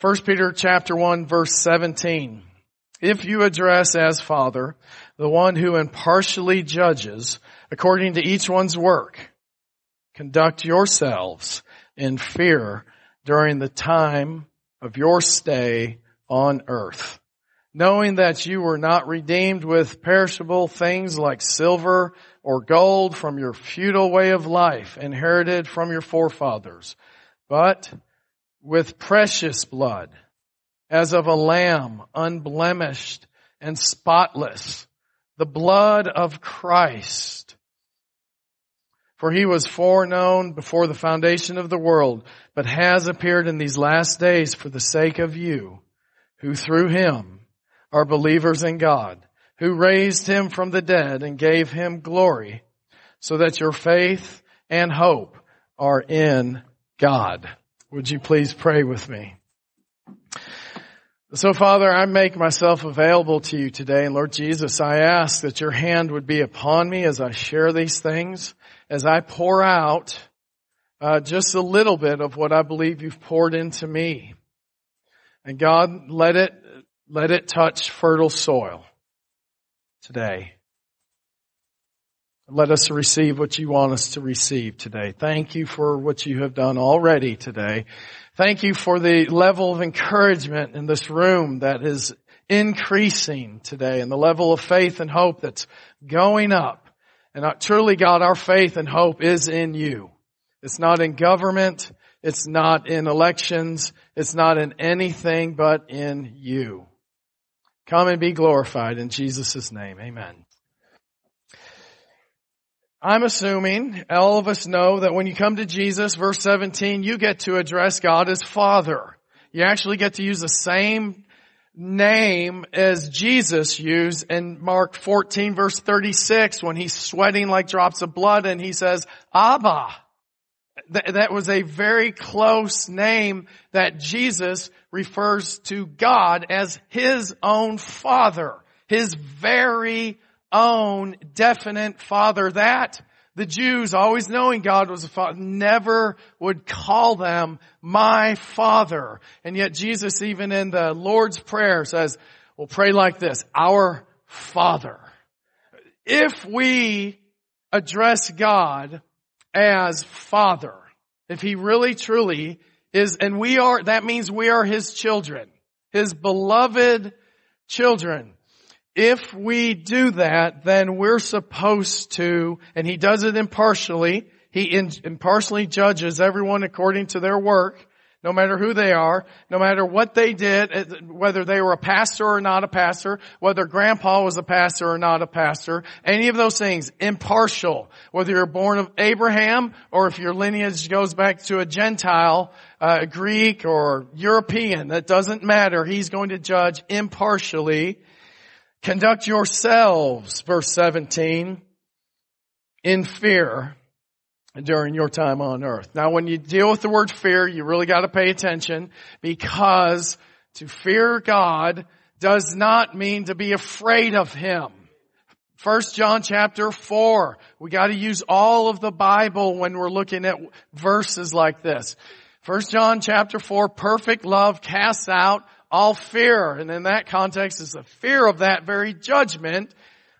1 Peter chapter 1 verse 17. If you address as Father the one who impartially judges according to each one's work, conduct yourselves in fear during the time of your stay on earth, knowing that you were not redeemed with perishable things like silver or gold from your futile way of life inherited from your forefathers, but with precious blood, as of a lamb, unblemished and spotless, the blood of Christ. For he was foreknown before the foundation of the world, but has appeared in these last days for the sake of you, who through him are believers in God, who raised him from the dead and gave him glory, so that your faith and hope are in God. Would you please pray with me? So Father, I make myself available to you today. And Lord Jesus, I ask that your hand would be upon me as I share these things, as I pour out uh, just a little bit of what I believe you've poured into me. And God, let it, let it touch fertile soil today. Let us receive what you want us to receive today. Thank you for what you have done already today. Thank you for the level of encouragement in this room that is increasing today and the level of faith and hope that's going up. And truly God, our faith and hope is in you. It's not in government. It's not in elections. It's not in anything but in you. Come and be glorified in Jesus' name. Amen. I'm assuming all of us know that when you come to Jesus, verse 17, you get to address God as Father. You actually get to use the same name as Jesus used in Mark 14 verse 36 when he's sweating like drops of blood and he says, Abba. That was a very close name that Jesus refers to God as his own Father. His very own definite father that the Jews, always knowing God was a father, never would call them my father. And yet Jesus, even in the Lord's Prayer says, we'll pray like this, our father. If we address God as father, if he really truly is, and we are, that means we are his children, his beloved children if we do that, then we're supposed to, and he does it impartially, he impartially judges everyone according to their work, no matter who they are, no matter what they did, whether they were a pastor or not a pastor, whether grandpa was a pastor or not a pastor, any of those things, impartial. Whether you're born of Abraham or if your lineage goes back to a Gentile, uh, Greek or European, that doesn't matter. He's going to judge impartially Conduct yourselves, verse 17, in fear during your time on earth. Now when you deal with the word fear, you really got to pay attention because to fear God does not mean to be afraid of Him. First John chapter 4. We got to use all of the Bible when we're looking at verses like this. First John chapter 4, perfect love casts out all fear. And in that context is the fear of that very judgment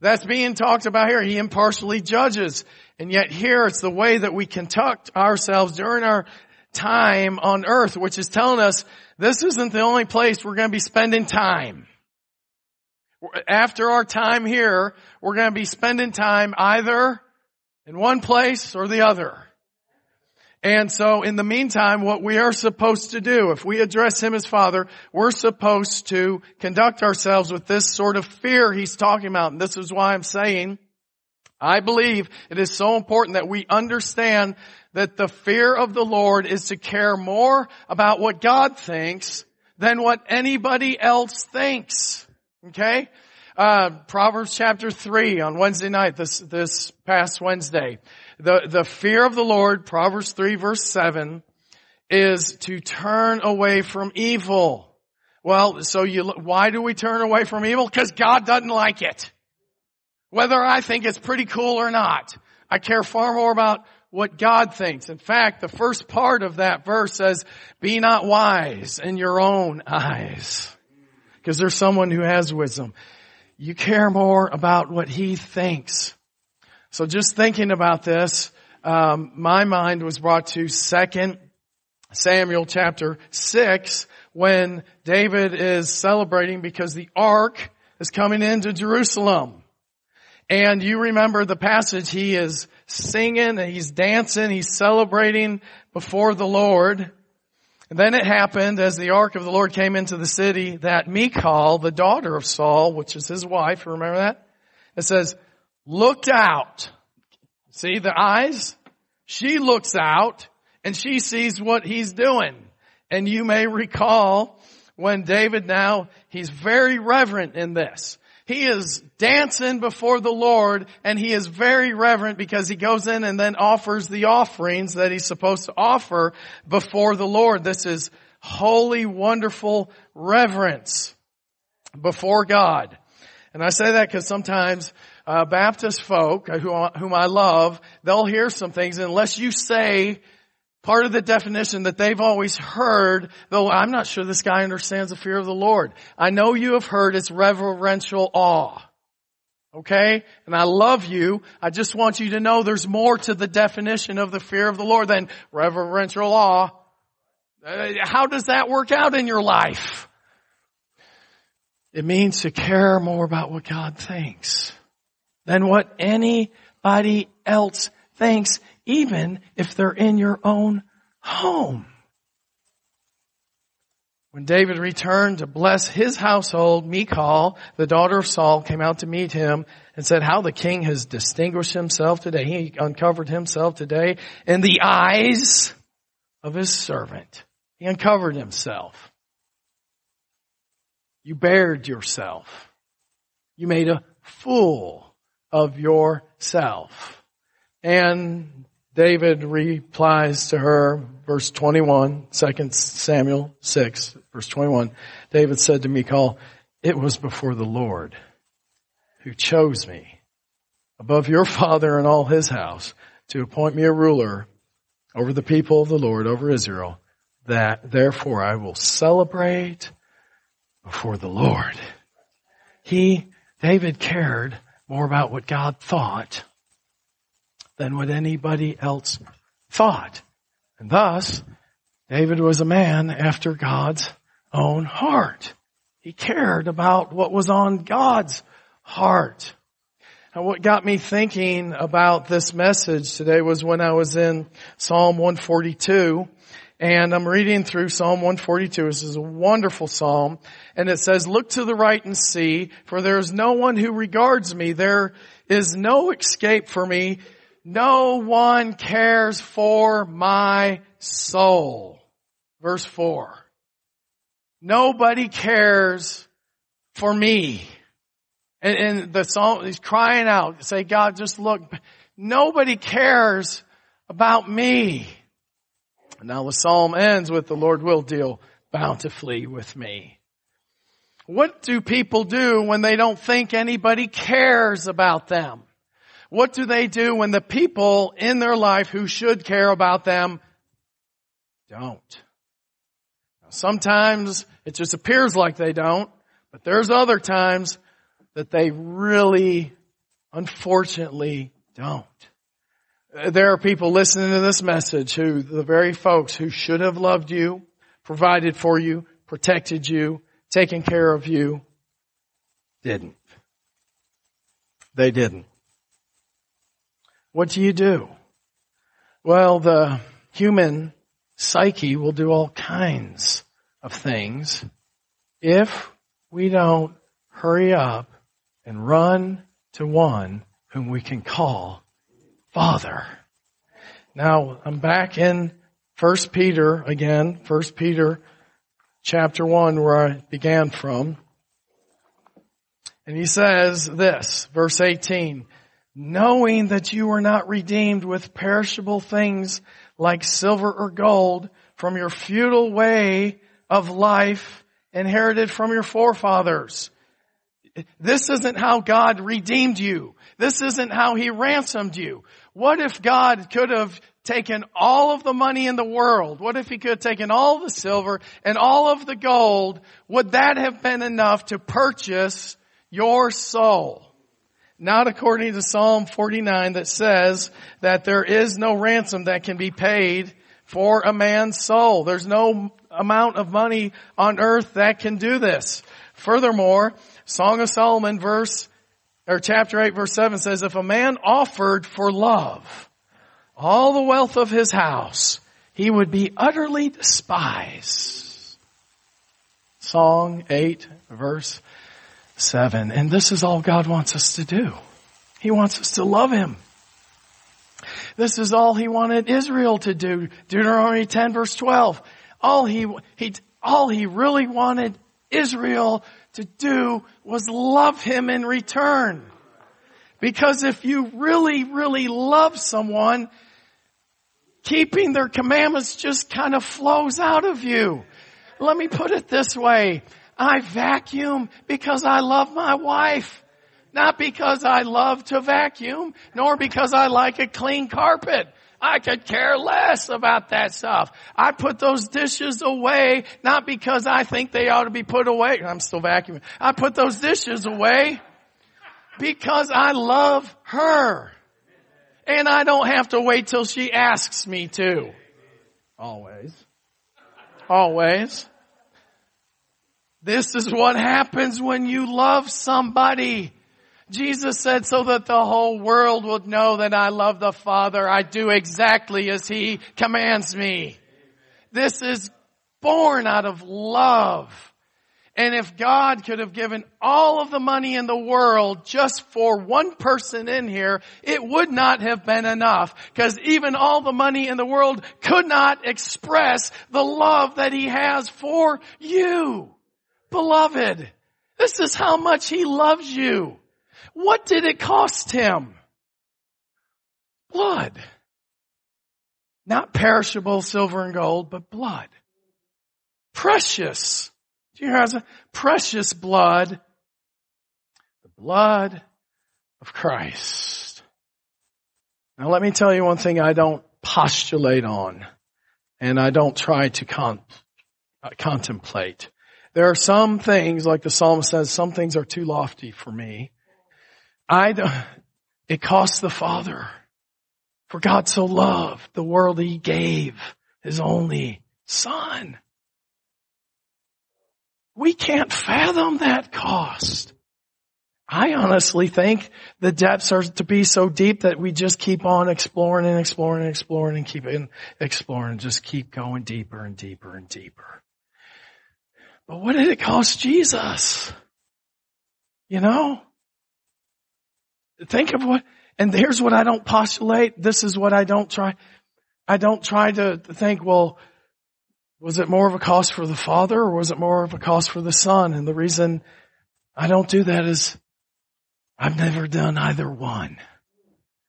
that's being talked about here. He impartially judges. And yet here it's the way that we conduct ourselves during our time on earth, which is telling us this isn't the only place we're going to be spending time. After our time here, we're going to be spending time either in one place or the other. And so in the meantime, what we are supposed to do, if we address Him as Father, we're supposed to conduct ourselves with this sort of fear He's talking about. And this is why I'm saying, I believe it is so important that we understand that the fear of the Lord is to care more about what God thinks than what anybody else thinks. Okay? Uh, Proverbs chapter 3 on Wednesday night, this, this past Wednesday. The, the fear of the Lord, Proverbs 3 verse 7, is to turn away from evil. Well, so you, why do we turn away from evil? Because God doesn't like it. Whether I think it's pretty cool or not. I care far more about what God thinks. In fact, the first part of that verse says, be not wise in your own eyes. Because there's someone who has wisdom. You care more about what he thinks. So just thinking about this, um, my mind was brought to second Samuel chapter six when David is celebrating because the ark is coming into Jerusalem. And you remember the passage, he is singing, he's dancing, he's celebrating before the Lord. And then it happened as the ark of the Lord came into the city that Michal, the daughter of Saul, which is his wife, remember that? It says, looked out. See the eyes? She looks out and she sees what he's doing. And you may recall when David now, he's very reverent in this. He is dancing before the Lord and he is very reverent because he goes in and then offers the offerings that he's supposed to offer before the Lord. This is holy, wonderful reverence before God. And I say that because sometimes uh, Baptist folk who, whom I love, they'll hear some things unless you say part of the definition that they've always heard, though I'm not sure this guy understands the fear of the Lord. I know you have heard it's reverential awe. Okay? And I love you. I just want you to know there's more to the definition of the fear of the Lord than reverential awe. Uh, how does that work out in your life? It means to care more about what God thinks than what anybody else thinks even if they're in your own home. When David returned to bless his household, Michal, the daughter of Saul, came out to meet him and said, how the king has distinguished himself today. He uncovered himself today in the eyes of his servant. He uncovered himself. You bared yourself. You made a fool of yourself. And David replies to her, verse 21, 2 Samuel 6, verse 21. David said to Michal, it was before the Lord who chose me above your father and all his house to appoint me a ruler over the people of the Lord, over Israel, that therefore I will celebrate before the Lord. He, David cared more about what God thought than what anybody else thought. And thus, David was a man after God's own heart. He cared about what was on God's heart. And what got me thinking about this message today was when I was in Psalm 142 and I'm reading through Psalm 142. This is a wonderful Psalm. And it says, look to the right and see, for there is no one who regards me. There is no escape for me. No one cares for my soul. Verse 4. Nobody cares for me. And, and the song, he's crying out, say, God, just look. Nobody cares about me. Now the psalm ends with the Lord will deal bountifully with me. What do people do when they don't think anybody cares about them? What do they do when the people in their life who should care about them don't? Sometimes it just appears like they don't, but there's other times that they really, unfortunately, don't. There are people listening to this message who, the very folks who should have loved you, provided for you, protected you, taken care of you, didn't. They didn't. What do you do? Well, the human psyche will do all kinds of things if we don't hurry up and run to one whom we can call Father. Now, I'm back in 1 Peter again, 1 Peter chapter 1 where I began from. And he says this, verse 18, knowing that you were not redeemed with perishable things like silver or gold from your futile way of life inherited from your forefathers. This isn't how God redeemed you. This isn't how He ransomed you. What if God could have taken all of the money in the world? What if He could have taken all the silver and all of the gold? Would that have been enough to purchase your soul? Not according to Psalm 49 that says that there is no ransom that can be paid for a man's soul. There's no amount of money on earth that can do this. Furthermore, Song of Solomon verse, or chapter 8 verse 7 says, if a man offered for love all the wealth of his house, he would be utterly despised. Song 8 verse 7. And this is all God wants us to do. He wants us to love Him. This is all He wanted Israel to do. Deuteronomy 10 verse 12. All He, he, all He really wanted Israel to do was love Him in return. Because if you really, really love someone, keeping their commandments just kind of flows out of you. Let me put it this way. I vacuum because I love my wife. Not because I love to vacuum, nor because I like a clean carpet. I could care less about that stuff. I put those dishes away, not because I think they ought to be put away. I'm still vacuuming. I put those dishes away because I love her. And I don't have to wait till she asks me to. Always. Always. This is what happens when you love somebody. Jesus said, so that the whole world would know that I love the Father, I do exactly as He commands me. This is born out of love. And if God could have given all of the money in the world just for one person in here, it would not have been enough. Because even all the money in the world could not express the love that He has for you. Beloved, this is how much He loves you. What did it cost Him? Blood. Not perishable silver and gold, but blood. Precious. Do you hear that? Precious blood. The blood of Christ. Now let me tell you one thing I don't postulate on and I don't try to con- uh, contemplate. There are some things, like the psalmist says, some things are too lofty for me. I don't, it costs the Father. For God so loved the world He gave His only Son. We can't fathom that cost. I honestly think the depths are to be so deep that we just keep on exploring and exploring and exploring and keep exploring, just keep going deeper and deeper and deeper. But what did it cost Jesus? You know? Think of what, and here's what I don't postulate. This is what I don't try. I don't try to think, well, was it more of a cost for the father or was it more of a cost for the son? And the reason I don't do that is I've never done either one.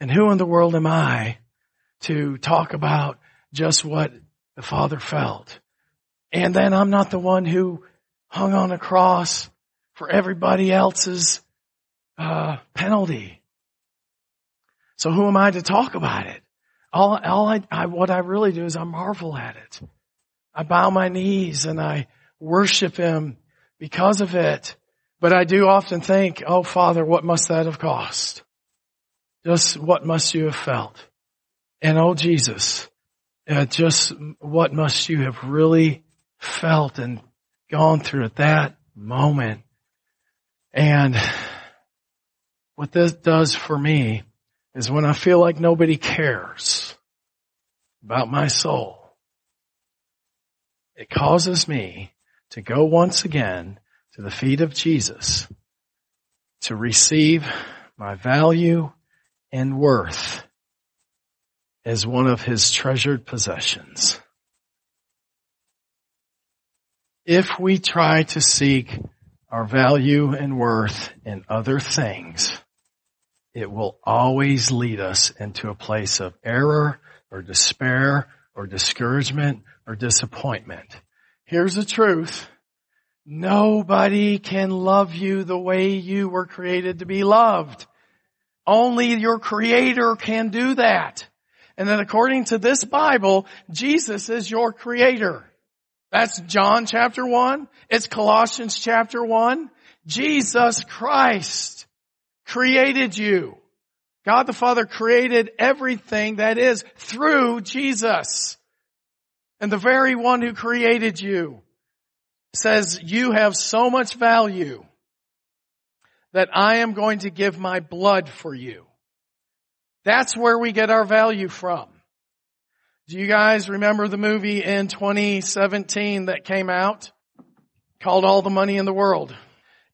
And who in the world am I to talk about just what the father felt? And then I'm not the one who hung on a cross for everybody else's uh, penalty. So who am I to talk about it? All, all I, I, what I really do is I marvel at it. I bow my knees and I worship Him because of it. But I do often think, oh Father, what must that have cost? Just what must you have felt? And oh Jesus, uh, just what must you have really felt and gone through at that moment. And what this does for me is when I feel like nobody cares about my soul, it causes me to go once again to the feet of Jesus to receive my value and worth as one of his treasured possessions. If we try to seek our value and worth in other things, it will always lead us into a place of error or despair or discouragement or disappointment. Here's the truth. Nobody can love you the way you were created to be loved. Only your creator can do that. And then according to this Bible, Jesus is your creator. That's John chapter 1. It's Colossians chapter 1. Jesus Christ created you. God the Father created everything that is through Jesus. And the very one who created you says, you have so much value that I am going to give my blood for you. That's where we get our value from. Do you guys remember the movie in 2017 that came out called All the Money in the World?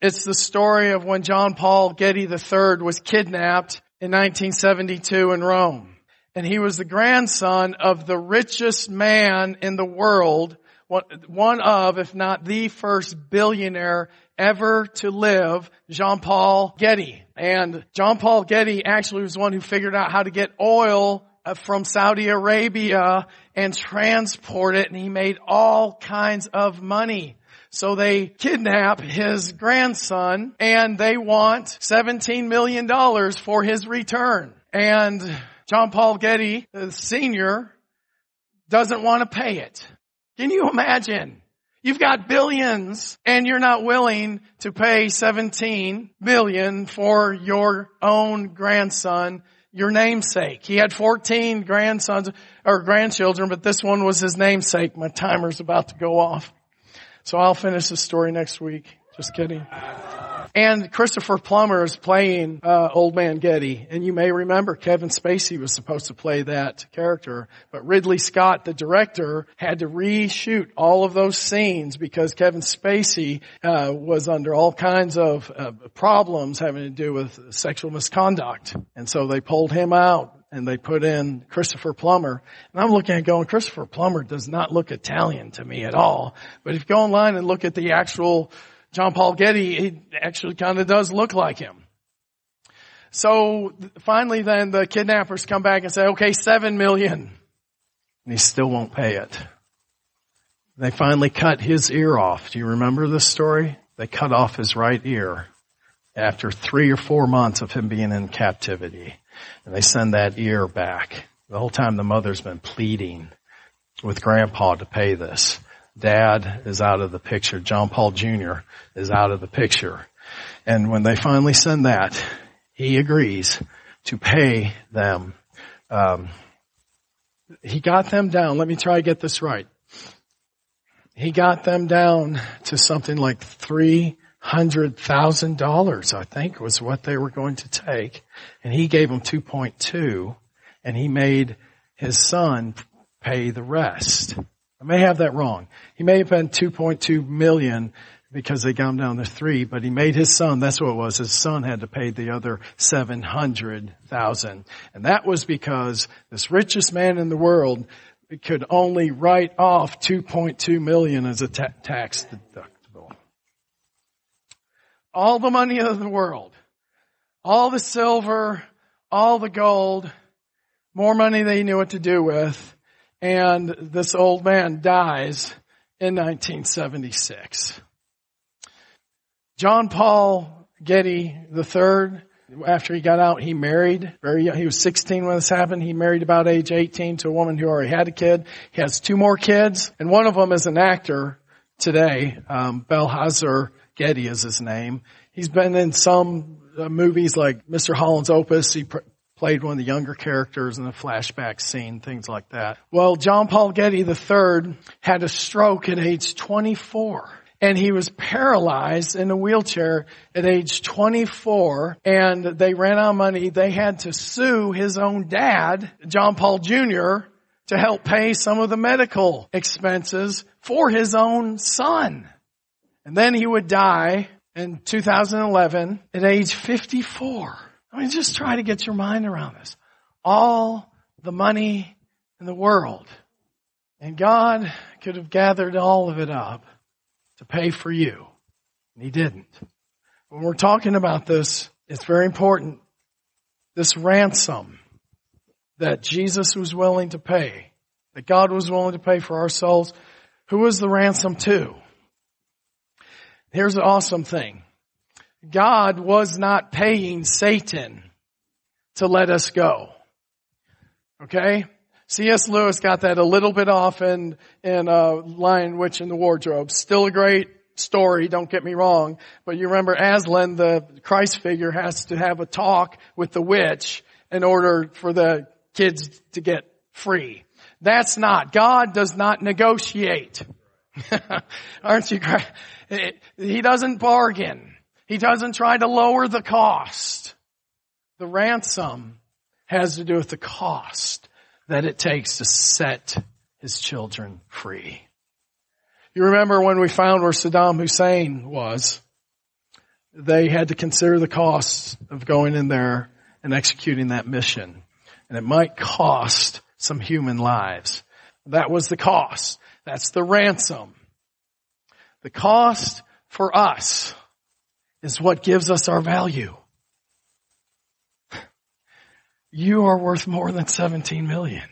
It's the story of when John Paul Getty III was kidnapped in 1972 in Rome. And he was the grandson of the richest man in the world, one of, if not the first billionaire ever to live, Jean Paul Getty. And John Paul Getty actually was one who figured out how to get oil uh, from Saudi Arabia and transport it and he made all kinds of money. So they kidnap his grandson and they want $17 million for his return. And John Paul Getty, the senior, doesn't want to pay it. Can you imagine? You've got billions and you're not willing to pay 17 million for your own grandson, your namesake. He had 14 grandsons or grandchildren, but this one was his namesake. My timer's about to go off. So I'll finish the story next week. Just kidding. And Christopher Plummer is playing uh, Old Man Getty, and you may remember Kevin Spacey was supposed to play that character, but Ridley Scott, the director, had to reshoot all of those scenes because Kevin Spacey uh, was under all kinds of uh, problems having to do with sexual misconduct, and so they pulled him out and they put in Christopher Plummer. And I'm looking at going, Christopher Plummer does not look Italian to me at all. But if you go online and look at the actual John Paul Getty, he actually kind of does look like him. So finally then the kidnappers come back and say, okay, seven million. And he still won't pay it. They finally cut his ear off. Do you remember this story? They cut off his right ear after three or four months of him being in captivity. And they send that ear back. The whole time the mother's been pleading with grandpa to pay this. Dad is out of the picture. John Paul Jr. is out of the picture. And when they finally send that, he agrees to pay them. Um, he got them down. Let me try to get this right. He got them down to something like three $100,000, I think was what they were going to take. And he gave them 2.2 and he made his son pay the rest. I may have that wrong. He may have been 2.2 million because they got him down to three, but he made his son, that's what it was, his son had to pay the other 700,000. And that was because this richest man in the world could only write off 2.2 million as a ta- tax deduct all the money of the world, all the silver, all the gold, more money than he knew what to do with, and this old man dies in 1976. John Paul Getty III, after he got out, he married very young. He was 16 when this happened. He married about age 18 to a woman who already had a kid. He has two more kids, and one of them is an actor today. Um, Balthazar Getty is his name. He's been in some uh, movies like Mr. Holland's Opus. He pr- played one of the younger characters in the flashback scene, things like that. Well, John Paul Getty III had a stroke at age 24 and he was paralyzed in a wheelchair at age 24 and they ran out of money. They had to sue his own dad, John Paul Jr., to help pay some of the medical expenses for his own son. And then he would die in 2011 at age 54. I mean, just try to get your mind around this. All the money in the world. And God could have gathered all of it up to pay for you. And He didn't. When we're talking about this, it's very important. This ransom that Jesus was willing to pay, that God was willing to pay for our souls, who was the ransom to? Here's the awesome thing. God was not paying Satan to let us go. Okay? C.S. Lewis got that a little bit off in, in uh, Lion, Witch, and the Wardrobe. Still a great story, don't get me wrong. But you remember Aslan, the Christ figure, has to have a talk with the witch in order for the kids to get free. That's not. God does not negotiate. Aren't you? He doesn't bargain. He doesn't try to lower the cost. The ransom has to do with the cost that it takes to set his children free. You remember when we found where Saddam Hussein was, they had to consider the cost of going in there and executing that mission. And it might cost some human lives. That was the cost. That's the ransom. The cost for us is what gives us our value. You are worth more than 17 million.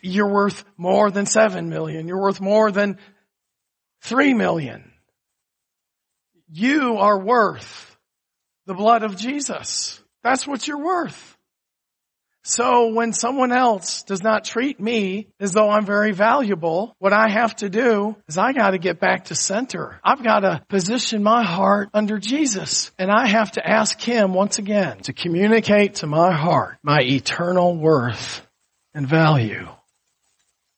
You're worth more than 7 million. You're worth more than 3 million. You are worth the blood of Jesus. That's what you're worth. So when someone else does not treat me as though I'm very valuable, what I have to do is I gotta get back to center. I've gotta position my heart under Jesus. And I have to ask Him once again to communicate to my heart my eternal worth and value.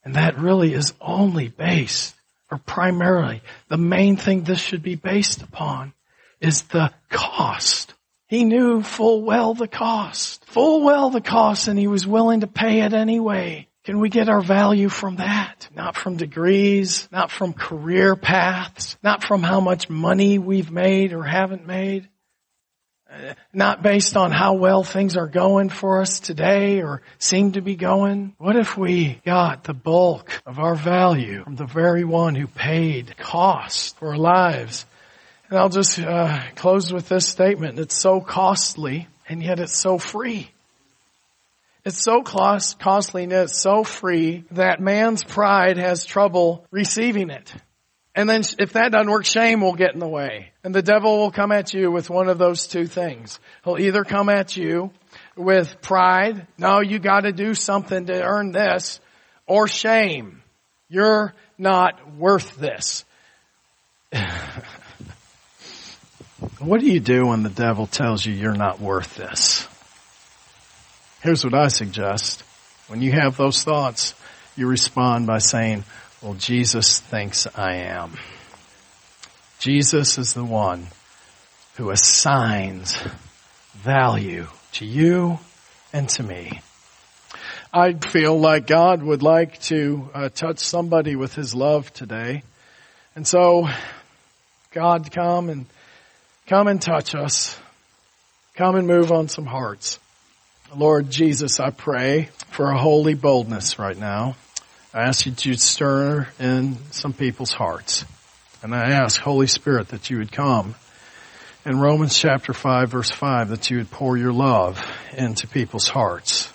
And that really is only based, or primarily, the main thing this should be based upon is the cost he knew full well the cost, full well the cost, and he was willing to pay it anyway. Can we get our value from that? Not from degrees, not from career paths, not from how much money we've made or haven't made, uh, not based on how well things are going for us today or seem to be going. What if we got the bulk of our value from the very one who paid cost for our lives and I'll just uh, close with this statement. It's so costly, and yet it's so free. It's so cost, costly and it's so free that man's pride has trouble receiving it. And then if that doesn't work, shame will get in the way. And the devil will come at you with one of those two things. He'll either come at you with pride, no, you gotta do something to earn this, or shame. You're not worth this. What do you do when the devil tells you you're not worth this? Here's what I suggest. When you have those thoughts, you respond by saying, well, Jesus thinks I am. Jesus is the one who assigns value to you and to me. I feel like God would like to uh, touch somebody with His love today. And so, God, come and Come and touch us. Come and move on some hearts. Lord Jesus, I pray for a holy boldness right now. I ask you to stir in some people's hearts. And I ask, Holy Spirit, that you would come in Romans chapter 5 verse 5, that you would pour your love into people's hearts.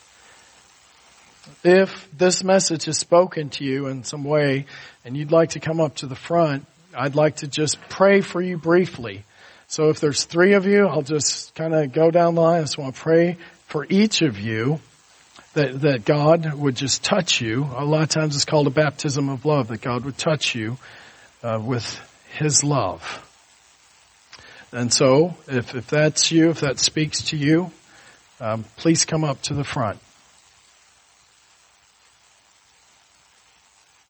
If this message is spoken to you in some way and you'd like to come up to the front, I'd like to just pray for you briefly so if there's three of you, I'll just kind of go down the line. I just want to pray for each of you that, that God would just touch you. A lot of times it's called a baptism of love, that God would touch you uh, with His love. And so, if, if that's you, if that speaks to you, um, please come up to the front.